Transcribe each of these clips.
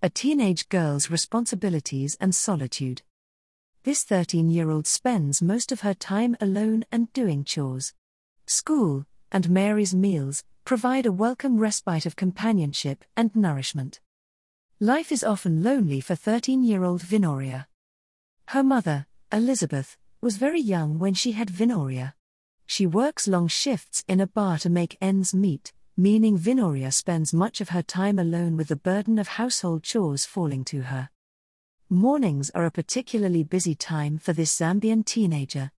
a teenage girl's responsibilities and solitude. This 13 year old spends most of her time alone and doing chores. School, and Mary's meals, provide a welcome respite of companionship and nourishment. Life is often lonely for 13 year old Vinoria. Her mother, Elizabeth, was very young when she had Vinoria. She works long shifts in a bar to make ends meet, meaning Vinoria spends much of her time alone with the burden of household chores falling to her. Mornings are a particularly busy time for this Zambian teenager.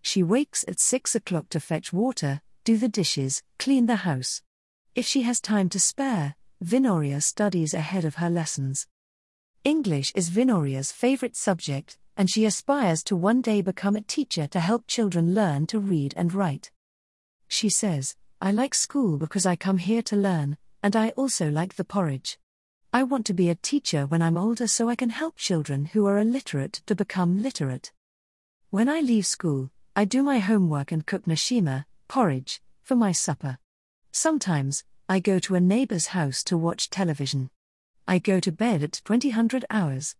She wakes at 6 o'clock to fetch water, do the dishes, clean the house. If she has time to spare, Vinoria studies ahead of her lessons. English is Vinoria's favorite subject, and she aspires to one day become a teacher to help children learn to read and write. She says, I like school because I come here to learn, and I also like the porridge. I want to be a teacher when I'm older so I can help children who are illiterate to become literate. When I leave school, I do my homework and cook nshima, porridge, for my supper. Sometimes, I go to a neighbor's house to watch television. I go to bed at 2000 hours.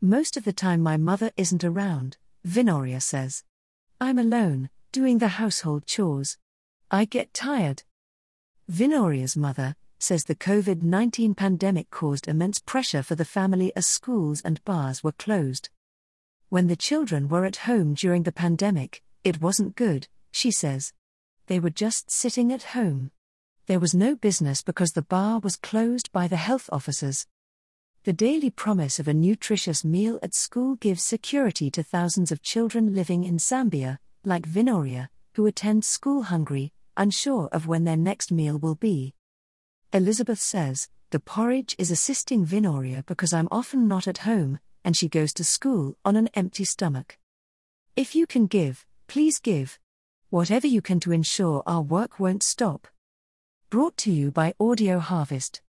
Most of the time, my mother isn't around, Vinoria says. I'm alone, doing the household chores. I get tired. Vinoria's mother says the COVID 19 pandemic caused immense pressure for the family as schools and bars were closed. When the children were at home during the pandemic, it wasn't good, she says. They were just sitting at home. There was no business because the bar was closed by the health officers. The daily promise of a nutritious meal at school gives security to thousands of children living in Zambia, like Vinoria, who attend school hungry, unsure of when their next meal will be. Elizabeth says, The porridge is assisting Vinoria because I'm often not at home, and she goes to school on an empty stomach. If you can give, please give. Whatever you can to ensure our work won't stop. Brought to you by Audio Harvest.